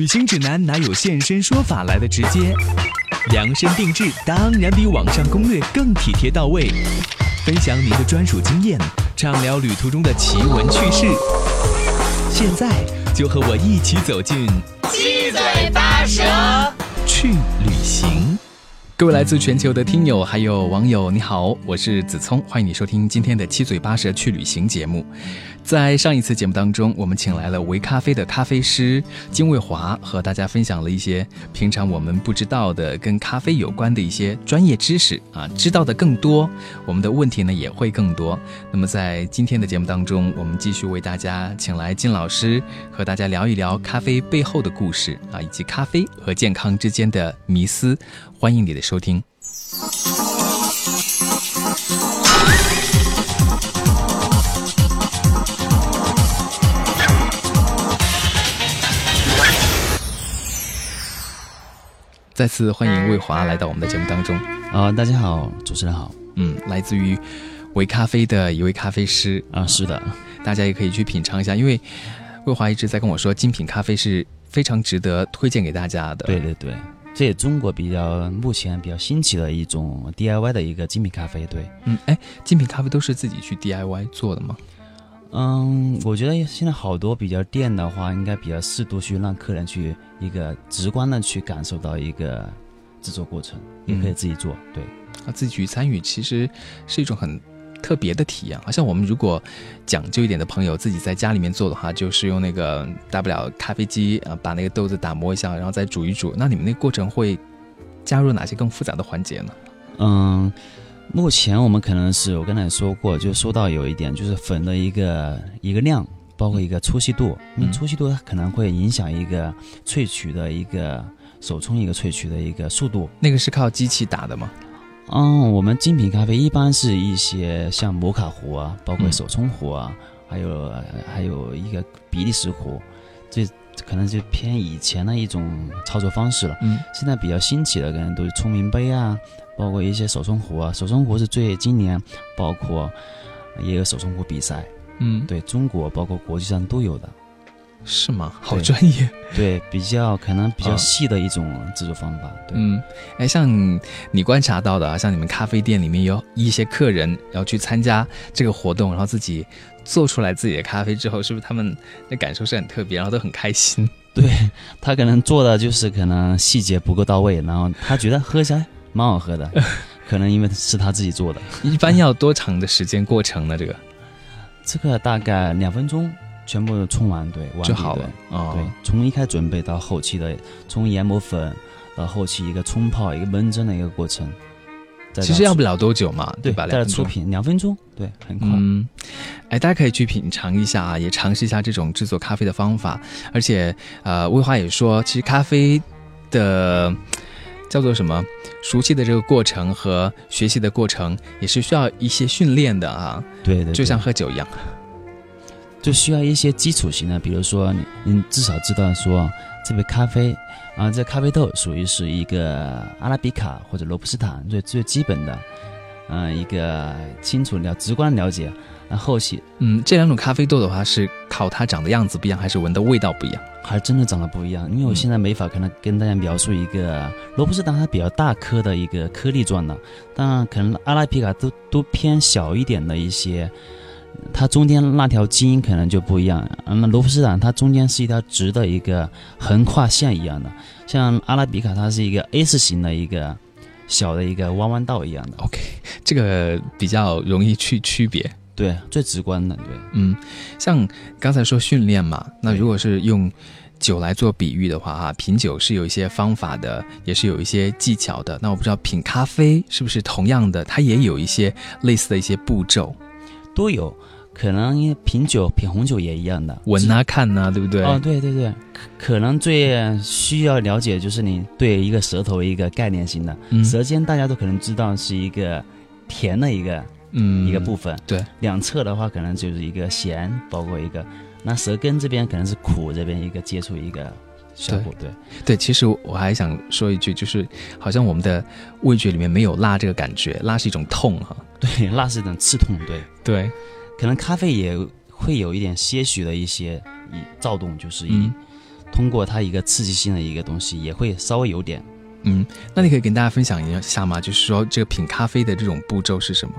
旅行指南哪有现身说法来的直接？量身定制当然比网上攻略更体贴到位。分享您的专属经验，畅聊旅途中的奇闻趣事。现在就和我一起走进七嘴八舌去旅行。各位来自全球的听友还有网友，你好，我是子聪，欢迎你收听今天的七嘴八舌去旅行节目。在上一次节目当中，我们请来了维咖啡的咖啡师金卫华，和大家分享了一些平常我们不知道的跟咖啡有关的一些专业知识啊，知道的更多，我们的问题呢也会更多。那么在今天的节目当中，我们继续为大家请来金老师，和大家聊一聊咖啡背后的故事啊，以及咖啡和健康之间的迷思。欢迎你的收听。再次欢迎魏华来到我们的节目当中。啊，大家好，主持人好。嗯，来自于维咖啡的一位咖啡师啊，是的，大家也可以去品尝一下，因为魏华一直在跟我说，精品咖啡是非常值得推荐给大家的。对对对，这也中国比较目前比较新奇的一种 DIY 的一个精品咖啡。对，嗯，哎，精品咖啡都是自己去 DIY 做的吗？嗯，我觉得现在好多比较店的话，应该比较适度去让客人去一个直观的去感受到一个制作过程，也可以自己做。对，啊，自己去参与其实是一种很特别的体验。好像我们如果讲究一点的朋友，自己在家里面做的话，就是用那个大不了咖啡机啊，把那个豆子打磨一下，然后再煮一煮。那你们那个过程会加入哪些更复杂的环节呢？嗯。目前我们可能是我刚才说过，就说到有一点，就是粉的一个一个量，包括一个粗细度，因为粗细度它可能会影响一个萃取的一个手冲一个萃取的一个速度。那个是靠机器打的吗？嗯，我们精品咖啡一般是一些像摩卡壶啊，包括手冲壶啊，还有还有一个比利时壶，这可能就偏以前的一种操作方式了。嗯，现在比较新奇的可能都是聪明杯啊。包括一些手冲壶啊，手冲壶是最今年，包括也有手冲壶比赛，嗯，对中国包括国际上都有的，是吗？好专业，对，比较可能比较细的一种制作方法，嗯，哎，像你观察到的啊，像你们咖啡店里面有一些客人要去参加这个活动，然后自己做出来自己的咖啡之后，是不是他们的感受是很特别，然后都很开心？对他可能做的就是可能细节不够到位，然后他觉得喝起来。蛮好喝的，可能因为是他自己做的。一般要多长的时间过程呢？这个，这个大概两分钟，全部冲完，对，就好了。哦，对，从一开始准备到后期的，从研磨粉到后期一个冲泡、一个闷蒸的一个过程，其实要不了多久嘛，对吧？再出品两分钟，对，很快。嗯，哎，大家可以去品尝一下啊，也尝试一下这种制作咖啡的方法。而且，呃，魏华也说，其实咖啡的。叫做什么？熟悉的这个过程和学习的过程也是需要一些训练的啊。对对，就像喝酒一样，就需要一些基础型的，比如说你你至少知道说这杯咖啡啊，这咖啡豆属于是一个阿拉比卡或者罗布斯塔最最基本的，嗯，一个清楚了直观了解。那后期，嗯，这两种咖啡豆的话是靠它长的样子不一样，还是闻的味道不一样？还真的长得不一样。因为我现在没法可能跟大家描述一个罗布斯塔，它比较大颗的一个颗粒状的，当然可能阿拉比卡都都偏小一点的一些，它中间那条基因可能就不一样。那罗布斯坦它中间是一条直的一个横跨线一样的，像阿拉比卡它是一个 S 型的一个小的一个弯弯道一样的。OK，这个比较容易去区别。对，最直观的，对，嗯，像刚才说训练嘛，那如果是用酒来做比喻的话，哈，品酒是有一些方法的，也是有一些技巧的。那我不知道品咖啡是不是同样的，它也有一些类似的一些步骤，都有可能。因为品酒，品红酒也一样的，闻啊，看啊，对不对？哦，对对对，可能最需要了解就是你对一个舌头一个概念型的，舌尖大家都可能知道是一个甜的一个。嗯，一个部分对，两侧的话可能就是一个咸，包括一个那舌根这边可能是苦，这边一个接触一个效果。对对，其实我还想说一句，就是好像我们的味觉里面没有辣这个感觉，辣是一种痛哈。对，辣是一种刺痛。对对，可能咖啡也会有一点些许的一些一躁动，就是一通过它一个刺激性的一个东西，也会稍微有点。嗯，那你可以跟大家分享一下吗？就是说这个品咖啡的这种步骤是什么？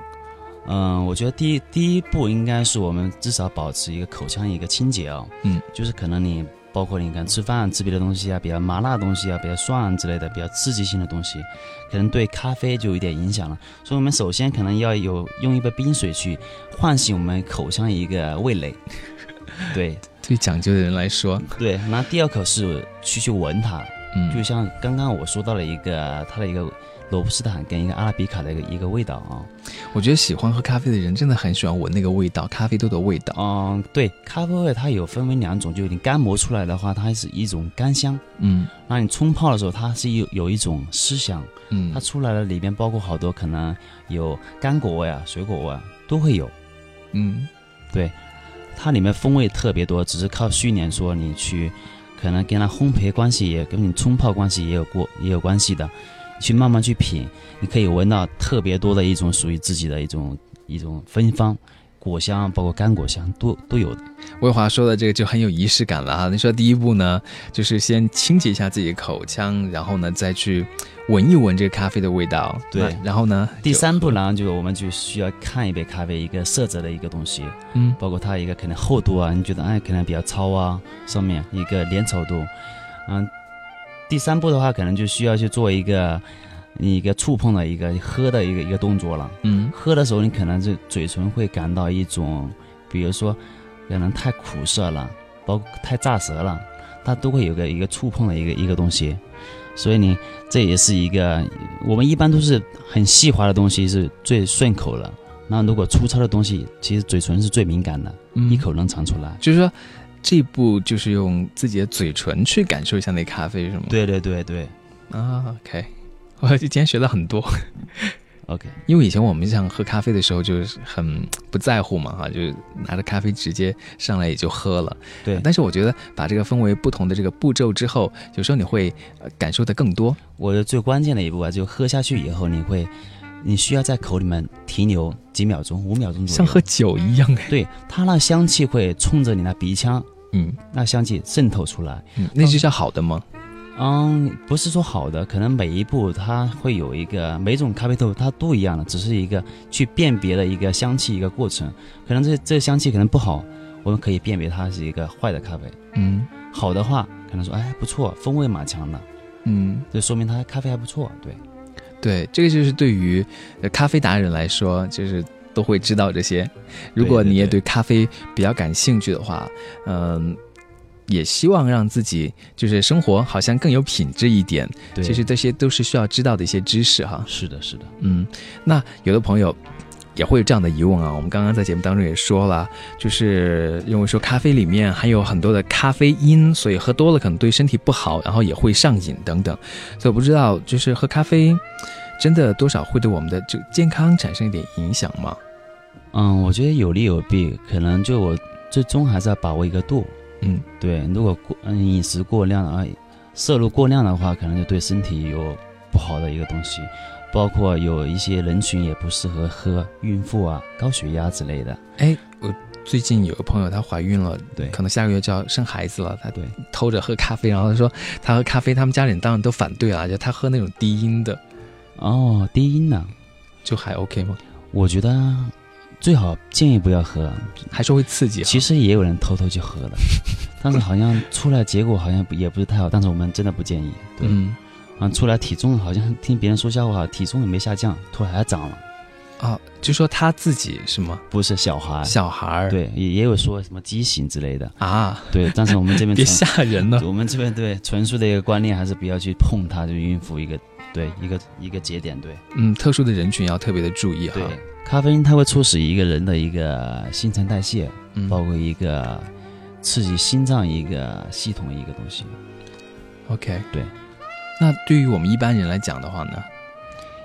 嗯，我觉得第一第一步应该是我们至少保持一个口腔一个清洁哦。嗯，就是可能你包括你看吃饭吃别的东西啊，比较麻辣的东西啊，比较酸之类的，比较刺激性的东西，可能对咖啡就有点影响了。所以我们首先可能要有用一杯冰水去唤醒我们口腔一个味蕾。对，对讲究的人来说，对。那第二口是去去闻它，嗯，就像刚刚我说到了一个它的一个罗布斯坦跟一个阿拉比卡的一个一个味道啊。我觉得喜欢喝咖啡的人真的很喜欢闻那个味道，咖啡豆的味道。嗯，对，咖啡味它有分为两种，就你干磨出来的话，它是一种干香，嗯，那你冲泡的时候，它是有有一种湿香，嗯。它出来了里边包括好多可能有干果味啊、水果味啊都会有，嗯。对它里面风味特别多，只是靠训练说你去，可能跟它烘焙关系也跟你冲泡关系也有过也有关系的，去慢慢去品，你可以闻到特别多的一种属于自己的一种一种芬芳。果香，包括干果香，都都有的。魏华说的这个就很有仪式感了啊！你说第一步呢，就是先清洁一下自己的口腔，然后呢再去闻一闻这个咖啡的味道。对然后呢，第三步呢，就我们就需要看一杯咖啡一个色泽的一个东西，嗯包括它一个可能厚度啊，你觉得哎可能比较糙啊，上面一个粘稠度，嗯，第三步的话，可能就需要去做一个你一个触碰的一个喝的一个一个动作了。嗯喝的时候，你可能是嘴唇会感到一种，比如说可能太苦涩了，包括太炸舌了，它都会有个一个触碰的一个一个东西。所以你这也是一个，我们一般都是很细滑的东西是最顺口了。那如果粗糙的东西，其实嘴唇是最敏感的，嗯一口能尝出来。就是说这一步就是用自己的嘴唇去感受一下那咖啡，是吗？对对对对啊，OK，我今天学了很多。，OK，因为以前我们像喝咖啡的时候，就是很不在乎嘛，哈，就是拿着咖啡直接上来也就喝了。对。但是我觉得把这个分为不同的这个步骤之后，有时候你会呃感受的更多。我的最关键的一步啊，就喝下去以后，你会，你需要在口里面停留几秒钟，五秒钟左右。像喝酒一样哎。对它那香气会冲着你那鼻腔，嗯那香气渗透出来。嗯，那就叫好的吗？嗯，不是说好的，可能每一步它会有一个每种咖啡豆它都一样的，只是一个去辨别的一个香气一个过程。可能这这香气可能不好，我们可以辨别它是一个坏的咖啡。嗯好的话，可能说哎不错，风味蛮强的，嗯，这说明它咖啡还不错。对，对，这个就是对于呃咖啡达人来说，就是都会知道这些。如果你也对咖啡比较感兴趣的话，嗯。也希望让自己就是生活好像更有品质一点，对，其实这些都是需要知道的一些知识哈。是的，是的，嗯，那有的朋友也会有这样的疑问啊。我们刚刚在节目当中也说了，就是因为说咖啡里面含有很多的咖啡因，所以喝多了可能对身体不好，然后也会上瘾等等。所以我不知道，就是喝咖啡真的多少会对我们的这个健康产生一点影响吗？嗯，我觉得有利有弊，可能就我最终还是要把握一个度。嗯，对，如果过嗯饮食过量啊，摄入过量的话，可能就对身体有不好的一个东西，包括有一些人群也不适合喝，孕妇啊、高血压之类的。哎，我最近有个朋友她怀孕了，对可能下个月就要生孩子了，她对，偷着喝咖啡，然后她说她喝咖啡，他们家里人当然都反对啊，就她喝那种低因的，哦，低音呢，就还 OK 吗？我觉得最好建议不要喝。还是会刺激哈？其实也有人偷偷去喝了，但是好像出来结果好像不也不是太好，但是我们真的不建议。对，嗯啊，出来体重好像听别人说笑话，体重也没下降，突然还涨了，啊，就说他自己是吗？不是小孩。小孩儿对，也也有说什么畸形之类的，啊，对，但是我们这边别吓人了。我们这边对纯属的一个观念，还是不要去碰它，就孕妇一个对一个一个节点，对嗯，特殊的人群要特别的注意哈。对，咖啡因它会促使一个人的一个新陈代谢，嗯，包括一个刺激心脏一个系统的一个东西。OK，对。那对于我们一般人来讲的话呢？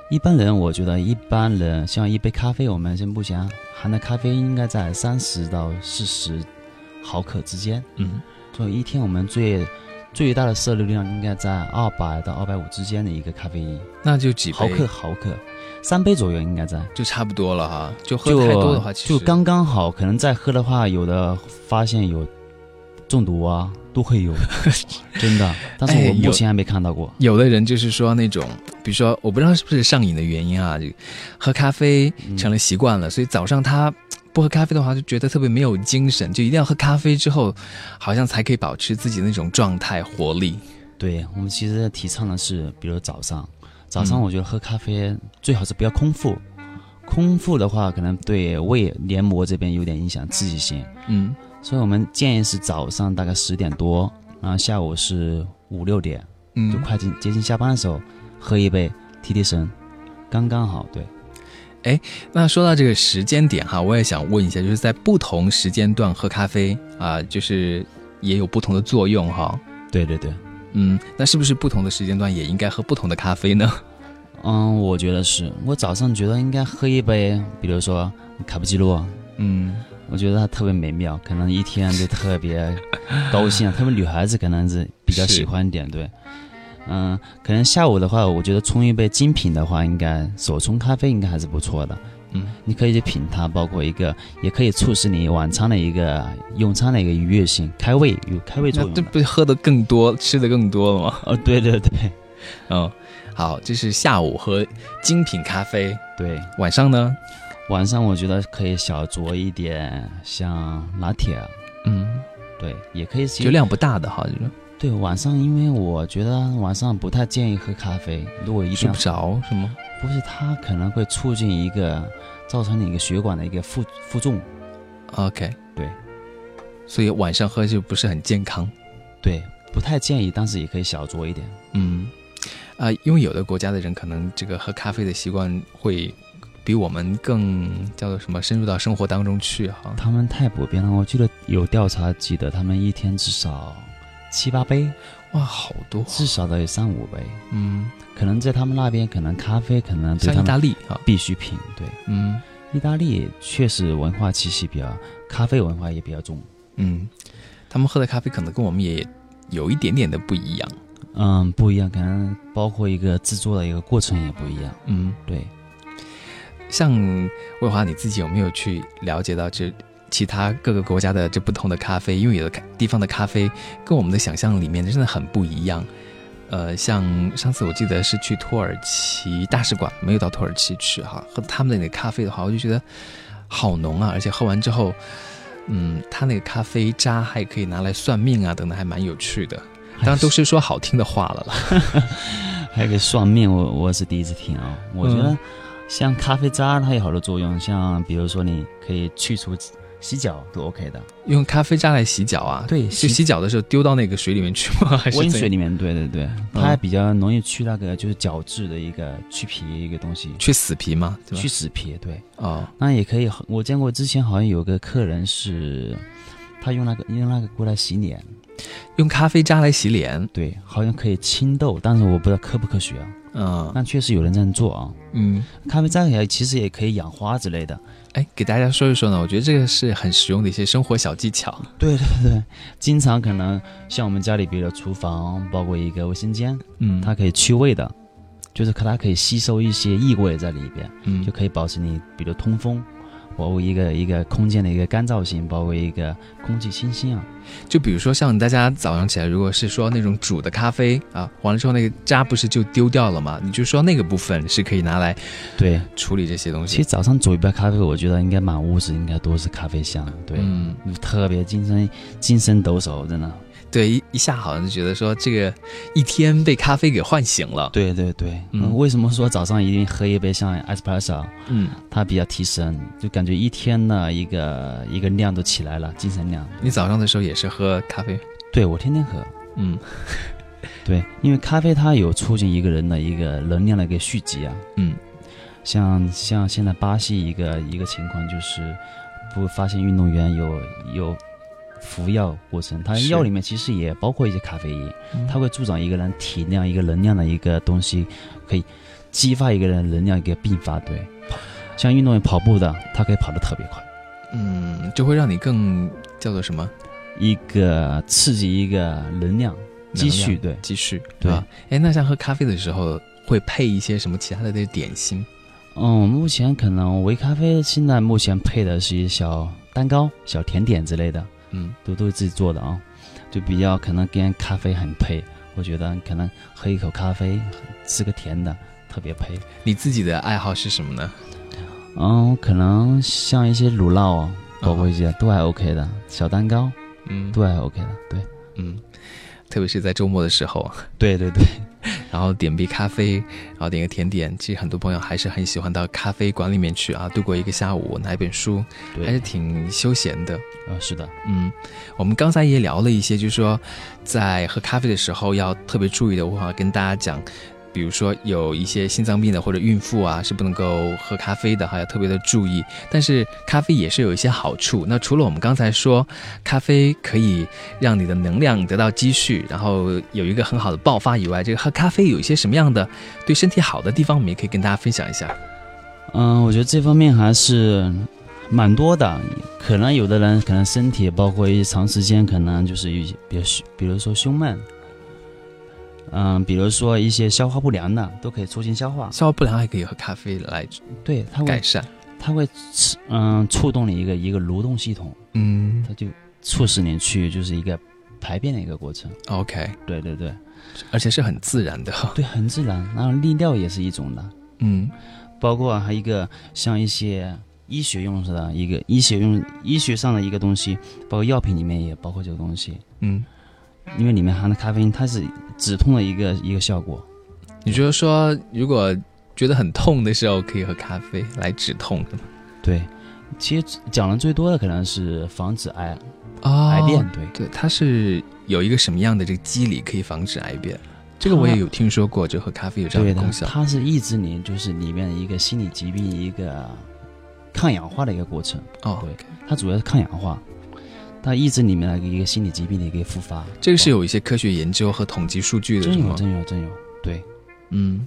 一般人，我觉得一般人像一杯咖啡，我们现目前含的咖啡因应该在三十到四十毫克之间，嗯所以一天我们最最大的摄入量应该在二百到二百五之间的一个咖啡因，那就几毫克毫克，三杯左右应该在。就差不多了哈。就喝太多的话，其实就刚刚好，可能再喝的话，有的发现有中毒啊都会有，真的。但是我目前还没看到过。有的人就是说那种，比如说我不知道是不是上瘾的原因啊，就喝咖啡成了习惯了，所以早上他不喝咖啡的话，就觉得特别没有精神，就一定要喝咖啡之后，好像才可以保持自己那种状态活力。对我们其实提倡的是，比如早上，早上嗯我觉得喝咖啡最好是不要空腹，空腹的话可能对胃黏膜这边有点影响，刺激性。嗯所以我们建议是早上大概十点多，然后下午是五六点，嗯就嗯，快近接近下班的时候喝一杯提提神，刚刚好。对，哎那说到这个时间点哈，我也想问一下，就是在不同时间段喝咖啡啊、就是也有不同的作用哈。对对对，嗯，那是不是不同的时间段也应该喝不同的咖啡呢？嗯，我觉得是我早上觉得应该喝一杯，比如说卡布奇诺，嗯，我觉得它特别美妙，可能一天就特别高兴，特别女孩子可能是比较喜欢点，对。嗯，可能下午的话，我觉得冲一杯精品的话，应该手冲咖啡应该还是不错的。嗯，你可以去品它，包括一个，也可以促使你晚餐的一个用餐的一个愉悦性，开胃有开胃作那这。不是喝的更多，吃的更多了吗？哦，对对对嗯，好，这是下午喝精品咖啡，对，晚上呢？晚上我觉得可以小酌一点，像拿铁，嗯，对，也可以就量不大的哈，就是。对，晚上因为我觉得晚上不太建议喝咖啡，如果一定睡不着是吗？不是它可能会促进一个造成你一个血管的一个负负重，OK，对，所以晚上喝就不是很健康。对，不太建议，但是也可以小酌一点。嗯，啊、因为有的国家的人可能这个喝咖啡的习惯会比我们更叫做什么深入到生活当中去哈。他们太普遍了，我记得有调查记得他们一天至少七八杯，哇，好多，至少得有三五杯。嗯，可能在他们那边，可能咖啡可能对像意大利啊，必需品。对，嗯意大利确实文化气息比较，咖啡文化也比较重。嗯，他们喝的咖啡可能跟我们也有一点点的不一样。嗯，不一样，可能包括一个制作的一个过程也不一样。嗯，对，像魏华，你自己有没有去了解到这其他各个国家的这不同的咖啡？因为有的地方的咖啡跟我们的想象里面真的很不一样。呃，像上次我记得是去土耳其大使馆，没有到土耳其去哈，喝他们的那个咖啡的话，我就觉得好浓啊，而且喝完之后，嗯，他那个咖啡渣还可以拿来算命啊，等等，还蛮有趣的。当然都是说好听的话了啦。还有个算命，我我是第一次听啊、我觉得嗯像咖啡渣，它有好多作用，像比如说你可以去除洗脚都 OK 的，用咖啡渣来洗脚啊？对就洗脚的时候丢到那个水里面去吗？还是温水里面，对对对，它还比较容易去那个就是角质的一个去皮一个东西，去死皮吗？对吧去？死皮，对。哦，那也可以，我见过之前好像有个客人是，他用那个用那个过来洗脸，用咖啡渣来洗脸，对，好像可以清痘，但是我不知道科不科学啊。嗯但确实有人这样做啊。嗯，咖啡渣也其实也可以养花之类的。哎，给大家说一说呢，我觉得这个是很实用的一些生活小技巧。对对对，经常可能像我们家里，比如厨房，包括一个卫生间，嗯，它可以去味的，就是它可以吸收一些异味在里边，嗯就可以保持你比如通风，包括一个一个空间的一个干燥性，包括一个空气清新啊。就比如说像大家早上起来，如果是说那种煮的咖啡啊，完了之后那个渣不是就丢掉了吗？你就说那个部分是可以拿来对，处理这些东西。其实早上煮一杯咖啡，我觉得应该满屋子应该都是咖啡香，对，嗯，特别精神精神抖擞，真的。对，一一下好像就觉得说这个一天被咖啡给唤醒了。对对对，嗯嗯，为什么说早上一定喝一杯像 espresso？嗯，它比较提神，就感觉一天的一个一个量都起来了，精神量。你早上的时候也是喝咖啡？对我天天喝，嗯 对，因为咖啡它有促进一个人的一个能量的一个蓄积啊。嗯像像现在巴西一个一个情况就是，不发现运动员有有服药过程，它药里面其实也包括一些咖啡因，嗯它会助长一个人体量、一个能量的一个东西，可以激发一个人能量一个并发。对，像运动员跑步的，他可以跑得特别快。嗯，就会让你更叫做什么一个刺激一个能量积蓄，对积蓄，对吧？哎，那像喝咖啡的时候会配一些什么其他的这点心？嗯，目前可能微咖啡现在目前配的是一些小蛋糕、小甜点之类的，嗯都都是自己做的啊。就比较可能跟咖啡很配。我觉得可能喝一口咖啡，吃个甜的特别配。你自己的爱好是什么呢？嗯，可能像一些乳酪啊，包括一些都还 OK 的，小蛋糕，嗯，都还 OK 的，对，嗯，特别是在周末的时候，对对对，然后点杯咖啡，然后点个甜点，其实很多朋友还是很喜欢到咖啡馆里面去啊，度过一个下午，拿一本书，还是挺休闲的。啊，是的，嗯，我们刚才也聊了一些，就是说在喝咖啡的时候要特别注意的，我好像跟大家讲。比如说有一些心脏病的或者孕妇啊，是不能够喝咖啡的，还要特别的注意。但是咖啡也是有一些好处。那除了我们刚才说咖啡可以让你的能量得到积蓄，然后有一个很好的爆发以外，这个喝咖啡有一些什么样的对身体好的地方，我们也可以跟大家分享一下。嗯，我觉得这方面还是蛮多的。可能有的人可能身体包括一些长时间可能就是一些比如比如说胸闷。嗯，比如说一些消化不良的，都可以促进消化。消化不良还可以喝咖啡来对它改善，它会嗯触动你一个一个蠕动系统，嗯，它就促使你去就是一个排便的一个过程。OK，对对对，而且是很自然的，对，很自然。然后利尿也是一种的，嗯，包括还一个像一些医学用的一个医学用医学上的一个东西，包括药品里面也包括这个东西，嗯。因为里面含的咖啡因，它是止痛的一个一个效果。你就是说，如果觉得很痛的时候，可以喝咖啡来止痛的吗？对，其实讲的最多的可能是防止癌，哦，癌变。对对，它是有一个什么样的这个机理可以防止癌变？这个我也有听说过，就喝咖啡有这样的功效。它是抑制你就是里面一个心理疾病一个抗氧化的一个过程。哦，对，它主要是抗氧化。它抑制里面的一个心理疾病的一个复发，这个是有一些科学研究和统计数据的，真有真有真有。对，嗯，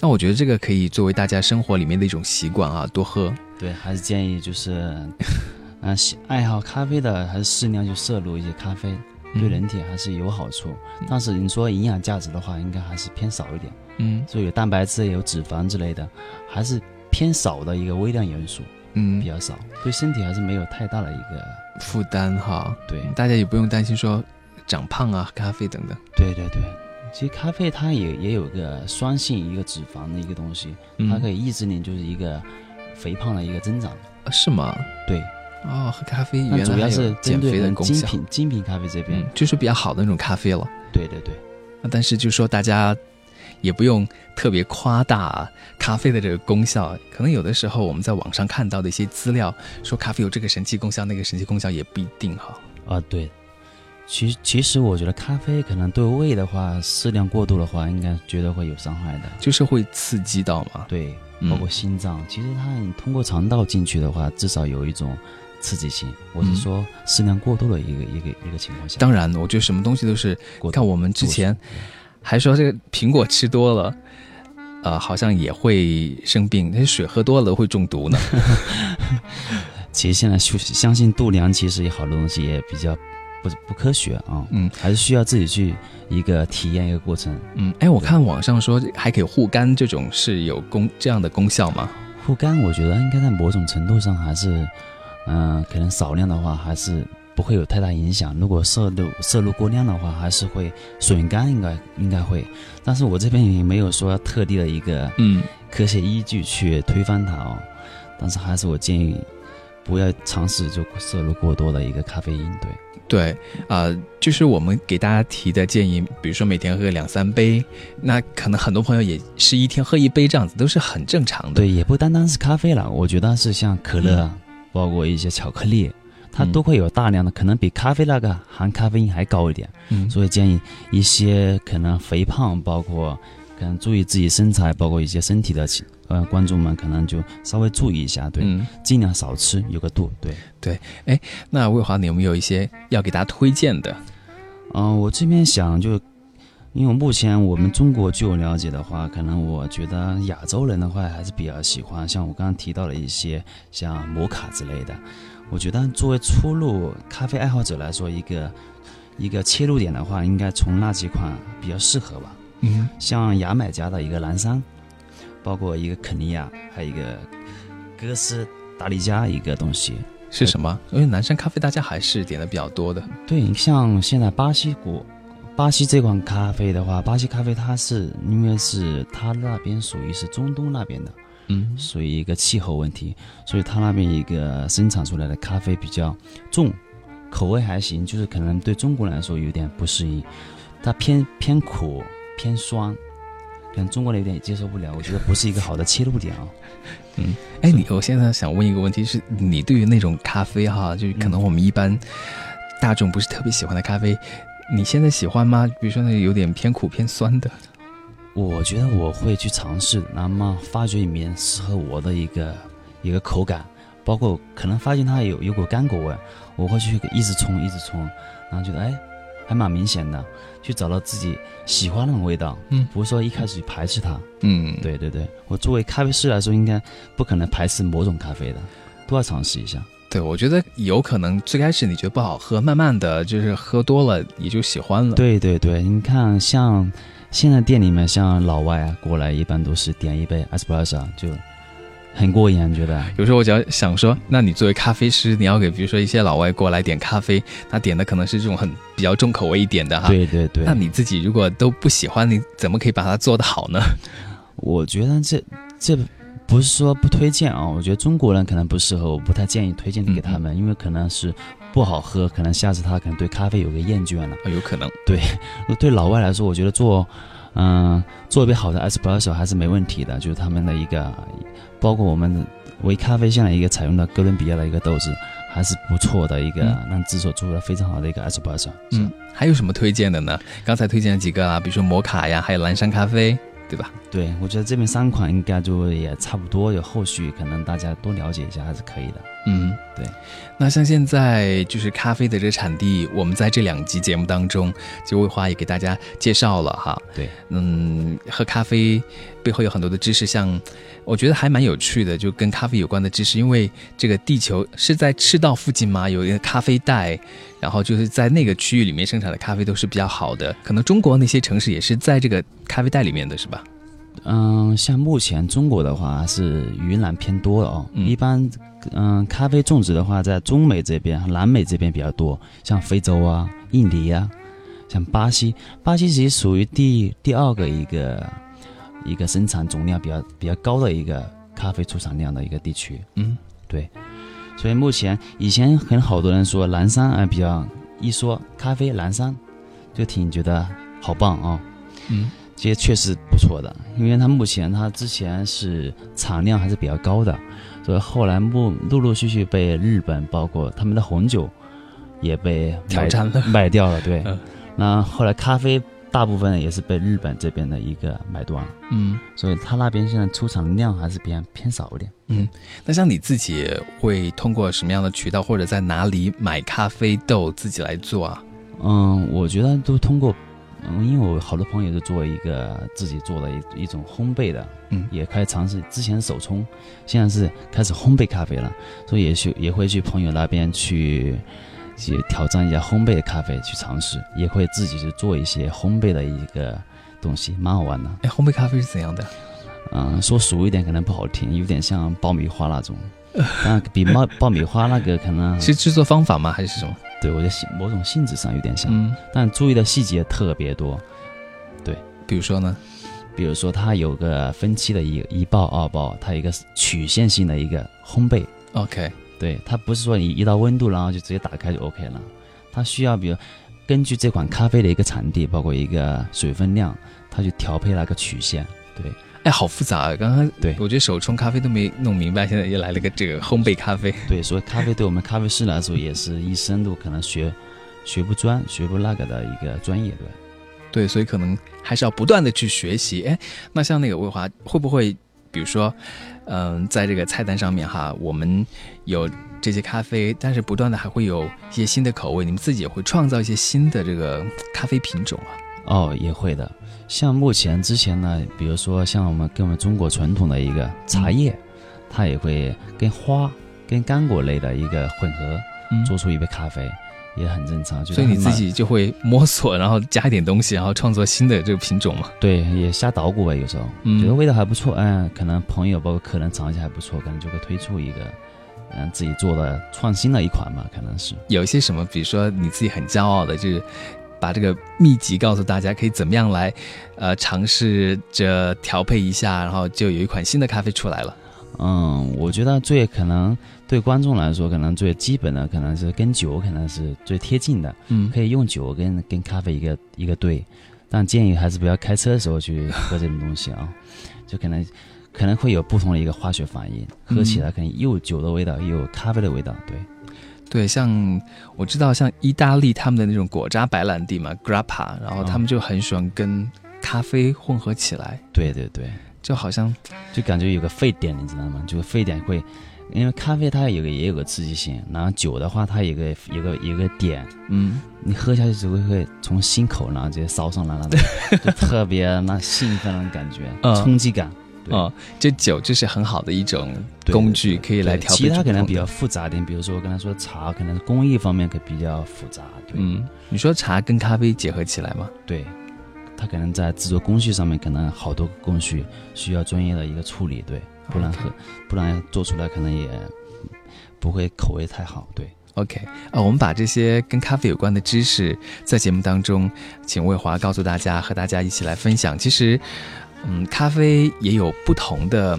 那我觉得这个可以作为大家生活里面的一种习惯啊，多喝。对，还是建议就是，啊，爱好咖啡的还是适量去摄入一些咖啡，对人体还是有好处。但是你说营养价值的话，应该还是偏少一点。嗯，所以有蛋白质、有脂肪之类的，还是偏少的一个微量元素。嗯，比较少，对身体还是没有太大的一个负担哈。对，大家也不用担心说长胖啊、咖啡等等。对对对，其实咖啡它也也有个酸性一个脂肪的一个东西，它可以抑制你就是一个肥胖的一个增长。是吗？对。哦，喝咖啡那主要是减肥的功效。精品精品咖啡这边就是比较好的那种咖啡了。对对对。但是就说大家。也不用特别夸大咖啡的这个功效，可能有的时候我们在网上看到的一些资料，说咖啡有这个神奇功效，那个神奇功效也不一定哈。啊，对，其其实我觉得咖啡可能对胃的话，适量过度的话，应该觉得会有伤害的，就是会刺激到嘛。对，包括心脏，其实它通过肠道进去的话，至少有一种刺激性。我是说适量过度的一个一个一个情况下。当然，我觉得什么东西都是看我们之前。还说这个苹果吃多了，呃，好像也会生病。那水喝多了会中毒呢。其实现在相信度量，其实有好多东西也比较不不科学啊。嗯，还是需要自己去一个体验一个过程。嗯，哎，我看网上说还可以护肝，这种是有功这样的功效吗？护肝，我觉得应该在某种程度上还是，嗯，可能少量的话还是。不会有太大影响。如果摄入摄入过量的话，还是会损肝，应该应该会。但是我这边也没有说特地的一个嗯科学依据去推翻它哦。但是还是我建议不要尝试就摄入过多的一个咖啡因。对对啊，就是我们给大家提的建议，比如说每天喝两三杯，那可能很多朋友也是一天喝一杯这样子，都是很正常的。对，也不单单是咖啡了，我觉得是像可乐，包括一些巧克力。它都会有大量的，可能比咖啡那个含咖啡因还高一点，嗯，所以建议一些可能肥胖，包括可能注意自己身材，包括一些身体的呃观众们，可能就稍微注意一下，对，尽量少吃，有个度，对。对。哎，那魏华，你有没有一些要给大家推荐的？嗯，我这边想就，因为目前我们中国据我了解的话，可能我觉得亚洲人的话还是比较喜欢像我刚刚提到的一些像摩卡之类的。我觉得作为初入咖啡爱好者来说，一个一个切入点的话，应该从那几款比较适合吧。嗯，像牙买加的一个蓝山，包括一个肯尼亚，还有一个哥斯达黎加一个东西，是什么？因为南山咖啡大家还是点的比较多的。对，像现在巴西果，巴西这款咖啡的话，巴西咖啡它是因为是它那边属于是中东那边的，嗯，属于一个气候问题，所以它那边一个生产出来的咖啡比较重，口味还行，就是可能对中国人来说有点不适应，它偏偏苦偏酸，可能中国人有点接受不了，我觉得不是一个好的切入点啊。嗯，哎，你我现在想问一个问题，是你对于那种咖啡哈，就是可能我们一般大众不是特别喜欢的咖啡，你现在喜欢吗？比如说那有点偏苦偏酸的，我觉得我会去尝试，那么发掘里面适合我的一个一个口感，包括可能发现它有有股干果味，我会去一直冲一直冲，然后觉得哎还蛮明显的，去找到自己喜欢那种味道，嗯。不是说一开始去排斥它。嗯，对对对，我作为咖啡师来说，应该不可能排斥某种咖啡的，都要尝试一下。对，我觉得有可能最开始你觉得不好喝，慢慢的就是喝多了也就喜欢了。，对对对，你看像现在店里面，像老外啊过来，一般都是点一杯 espresso 就很过瘾，觉得。有时候我只要想说，那你作为咖啡师，你要给比如说一些老外过来点咖啡，他点的可能是这种很比较重口味一点的哈。。对对对，那你自己如果都不喜欢，你怎么可以把它做得好呢？我觉得这这不是说不推荐啊，我觉得中国人可能不适合，我不太建议推荐给他们，因为可能是不好喝，可能下次他可能对咖啡有个厌倦了。哦有可能。对 对老外来说，我觉得做嗯做一杯好的 espresso 还是没问题的，就是他们的一个，包括我们微咖啡现在一个采用的哥伦比亚的一个豆子，还是不错的一个，嗯让制作出了非常好的一个 espresso。嗯，还有什么推荐的呢？刚才推荐了几个啊，比如说摩卡呀，还有蓝山咖啡，对吧？对，我觉得这边三款应该就也差不多，有后续可能大家多了解一下还是可以的。嗯，对。那像现在就是咖啡的这个产地，我们在这两集节目当中，就魏华也给大家介绍了哈。对，嗯，喝咖啡背后有很多的知识，像我觉得还蛮有趣的，就跟咖啡有关的知识。因为这个地球是在赤道附近嘛，有一个咖啡带，然后就是在那个区域里面生产的咖啡都是比较好的。可能中国那些城市也是在这个咖啡带里面的是吧？嗯，像目前中国的话是云南偏多的哦，嗯一般嗯咖啡种植的话在中美这边、南美这边比较多，像非洲啊、印尼啊，像巴西，巴西其实属于第第二个一个一个生产总量比较比较高的一个咖啡出产量的一个地区。嗯，所以目前以前很好多人说蓝山啊、比较一说咖啡蓝山，就挺觉得好棒啊、嗯，这些确实不错的，因为它目前它之前是产量还是比较高的，所以后来陆陆陆续续被日本包括他们的红酒也被卖挑战了。卖掉了，对。嗯。那后来咖啡大部分也是被日本这边的一个买断了，嗯。所以他那边现在出厂量还是偏偏少一点。嗯，那像你自己会通过什么样的渠道，或者在哪里买咖啡豆自己来做啊？嗯，我觉得都通过，嗯，因为我好多朋友是做一个自己做的一一种烘焙的，嗯也开始尝试。之前手冲，现在是开始烘焙咖啡了，所以也去也会去朋友那边去去挑战一下烘焙的咖啡，去尝试，也会自己去做一些烘焙的一个东西，蛮好玩的。哎，烘焙咖啡是怎样的？嗯，说俗一点可能不好听，有点像爆米花那种，但比爆爆米花那个可能 是制作方法吗？还是什么？对我觉得性某种性质上有点像。嗯，但注意的细节特别多，对比如说呢？比如说它有个分期的一一爆二爆，它有一个曲线性的一个烘焙，OK，对，它不是说你一到温度然后就直接打开就 OK 了，它需要比如根据这款咖啡的一个产地，包括一个水分量，它去调配那个曲线，对哎，好复杂啊！刚刚对我觉得手冲咖啡都没弄明白，现在又来了个这个烘焙咖啡。对，所以咖啡对我们咖啡师来说也是一生都可能学学不专、学不那个的一个专业，对。对，所以可能还是要不断的去学习。哎，那像那个魏华会不会，比如说，嗯、在这个菜单上面哈，我们有这些咖啡，但是不断的还会有一些新的口味，你们自己也会创造一些新的这个咖啡品种啊。哦，也会的。像目前之前呢，比如说像我们跟我们中国传统的一个茶叶，它也会跟花、跟干果类的一个混合，嗯做出一杯咖啡，也很正常。所以你自己就会摸索，然后加一点东西，然后创作新的这个品种嘛。对也瞎捣鼓吧，有时候、嗯觉得味道还不错，嗯，可能朋友包括客人尝一下还不错，可能就会推出一个嗯，自己做的创新的一款吧，可能是有一些什么，比如说你自己很骄傲的，就是把这个秘籍告诉大家，可以怎么样来，呃，尝试着调配一下，然后就有一款新的咖啡出来了。嗯，我觉得最可能对观众来说，可能最基本的可能是跟酒可能是最贴近的，嗯。可以用酒跟跟咖啡一个一个兑，但建议还是不要开车的时候去喝这种东西啊，就可能可能会有不同的一个化学反应，喝起来可能又有酒的味道，又有咖啡的味道，对。对，像我知道，像意大利他们的那种果渣白兰地嘛，grappa，然后他们就很喜欢跟咖啡混合起来，对对对，就好像就感觉有个沸点，你知道吗？就沸点会，因为咖啡它有个也有个刺激性，然后酒的话它有个有个有个点，嗯，你喝下去只会会从心口然后直接烧上来那种，就特别那兴奋那种感觉，嗯冲击感。对哦，这酒就是很好的一种工具，可以来调。其他可能比较复杂一点，比如说我刚才说茶，可能工艺方面可比较复杂。对，嗯，你说茶跟咖啡结合起来吗？对，它可能在制作工序上面可能好多工序需要专业的一个处理，对，不然喝不然做出来可能也不会口味太好。对，OK，呃，我们把这些跟咖啡有关的知识在节目当中，请魏华告诉大家，和大家一起来分享。其实，嗯，咖啡也有不同的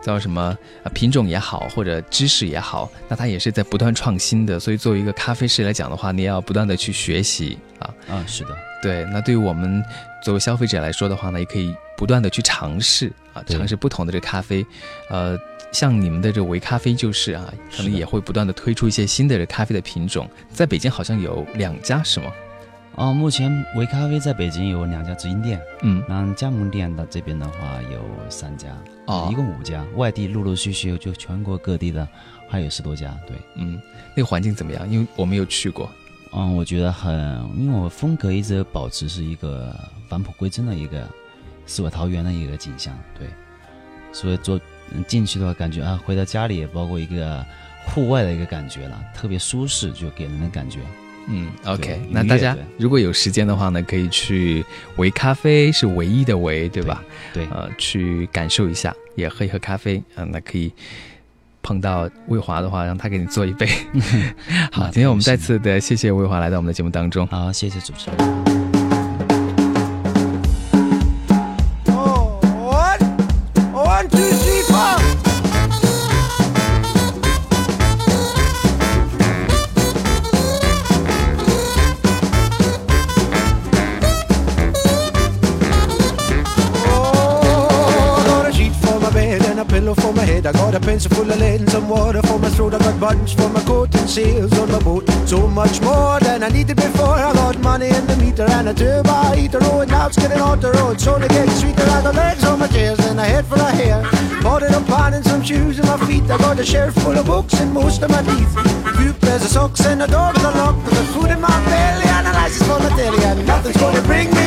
叫什么呃品种也好，或者知识也好，那它也是在不断创新的。所以，作为一个咖啡师来讲的话，你也要不断的去学习啊。啊，是的，对，那对于我们作为消费者来说的话呢，也可以不断的去尝试啊，尝试不同的这个咖啡，呃，像你们的这个维咖啡就是啊，可能也会不断的推出一些新的这咖啡的品种，在北京好像有两家是吗？哦，目前维咖啡在北京有两家直营店，嗯，然后加盟店的这边的话有三家，哦一共五家，外地陆陆续续就全国各地的还有十多家，对。嗯，那个环境怎么样？因为我没有去过。嗯，我觉得很，因为我风格一直保持是一个返璞归真的一个世外桃源的一个景象，对，所以做嗯进去的话，感觉啊，回到家里也包括一个户外的一个感觉了，特别舒适，就给人的感觉。嗯，OK，那大家如果有时间的话呢，可以去维咖啡，是唯一的唯，对吧？对，呃，去感受一下，也喝一喝咖啡，嗯、那可以碰到魏华的话，让他给你做一杯。好，今天我们再次的谢谢魏华来到我们的节目当中。好，谢谢主持人。Buttons for my coat and sails on my boat. So much more than I needed before. I got money in the meter and a turbo heater. Oh, and now it's getting on the road. So they get sweeter. I got legs on my chairs and a head full of hair. Bought it up on and some shoes in my feet. I got a shelf full of books and most of my teeth. Few pairs of socks and a door with a lock. I got food in my belly and a license for my telly. And nothing's gonna bring me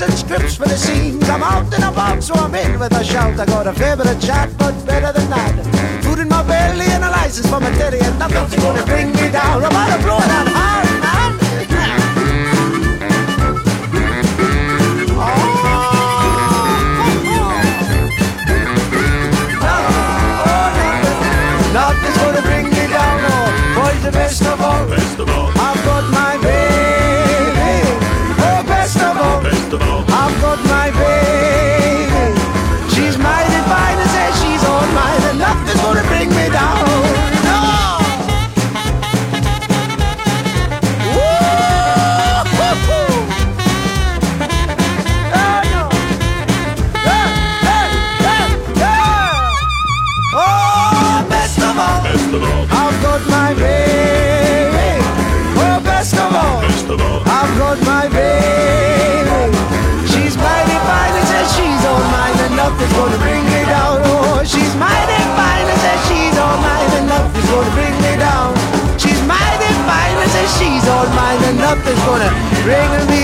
means and scripts for the scenes. I'm out and about, so I'm in with a shout. I got a fair bit chat, but better than that. Food in my belly and a license for my teddy, and nothing's gonna bring me down. I'm out of blow that hard, man. Nothing's gonna bring me down, oh, boys, the best Bring me.